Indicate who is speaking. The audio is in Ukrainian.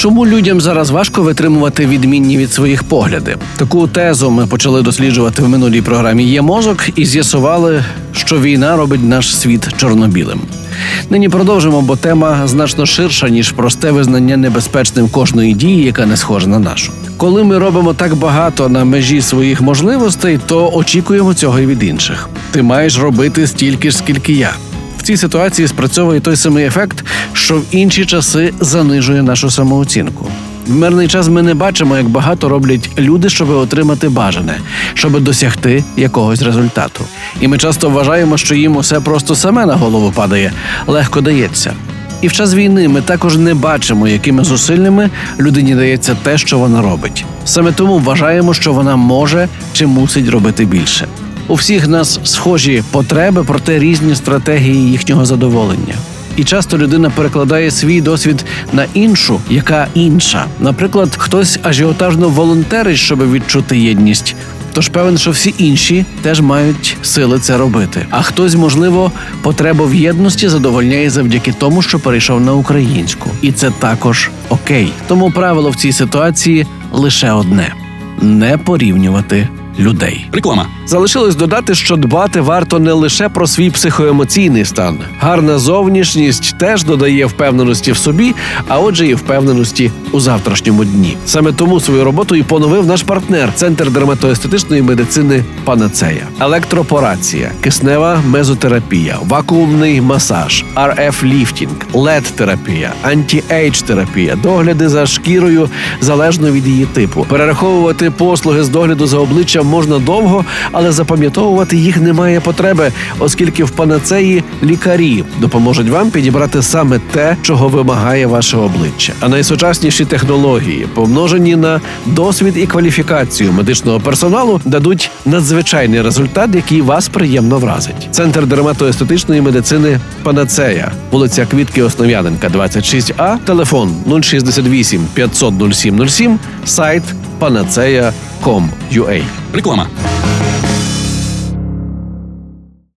Speaker 1: Чому людям зараз важко витримувати відмінні від своїх погляди? Таку тезу ми почали досліджувати в минулій програмі Є мозок і з'ясували, що війна робить наш світ чорнобілим. Нині продовжимо, бо тема значно ширша ніж просте визнання небезпечним кожної дії, яка не схожа на нашу. Коли ми робимо так багато на межі своїх можливостей, то очікуємо цього і від інших. Ти маєш робити стільки ж, скільки я. В цій ситуації спрацьовує той самий ефект, що в інші часи занижує нашу самооцінку. В мирний час ми не бачимо, як багато роблять люди, щоб отримати бажане, щоб досягти якогось результату. І ми часто вважаємо, що їм усе просто саме на голову падає, легко дається. І в час війни ми також не бачимо, якими зусиллями людині дається те, що вона робить. Саме тому вважаємо, що вона може чи мусить робити більше. У всіх нас схожі потреби, проте різні стратегії їхнього задоволення. І часто людина перекладає свій досвід на іншу, яка інша. Наприклад, хтось ажіотажно волонтерить, щоб відчути єдність. Тож певен, що всі інші теж мають сили це робити. А хтось, можливо, потребу в єдності задовольняє завдяки тому, що перейшов на українську, і це також окей. Тому правило в цій ситуації лише одне: не порівнювати людей.
Speaker 2: Реклама.
Speaker 1: Залишилось додати, що дбати варто не лише про свій психоемоційний стан. Гарна зовнішність теж додає впевненості в собі, а отже, і впевненості у завтрашньому дні. Саме тому свою роботу і поновив наш партнер Центр дерматоестетичної медицини Панацея, електропорація, киснева мезотерапія, вакуумний масаж, RF ліфтінг, LED терапія, anti-age терапія, догляди за шкірою залежно від її типу. Перераховувати послуги з догляду за обличчям можна довго, але запам'ятовувати їх немає потреби, оскільки в панацеї лікарі допоможуть вам підібрати саме те, чого вимагає ваше обличчя. А найсучасніші технології, помножені на досвід і кваліфікацію медичного персоналу, дадуть надзвичайний результат, який вас приємно вразить. Центр дерматоестетичної медицини Панацея, вулиця Квітки Основ'яненка, 26А, телефон 068 500 0707, сайт panaceia.com.ua.
Speaker 2: Реклама.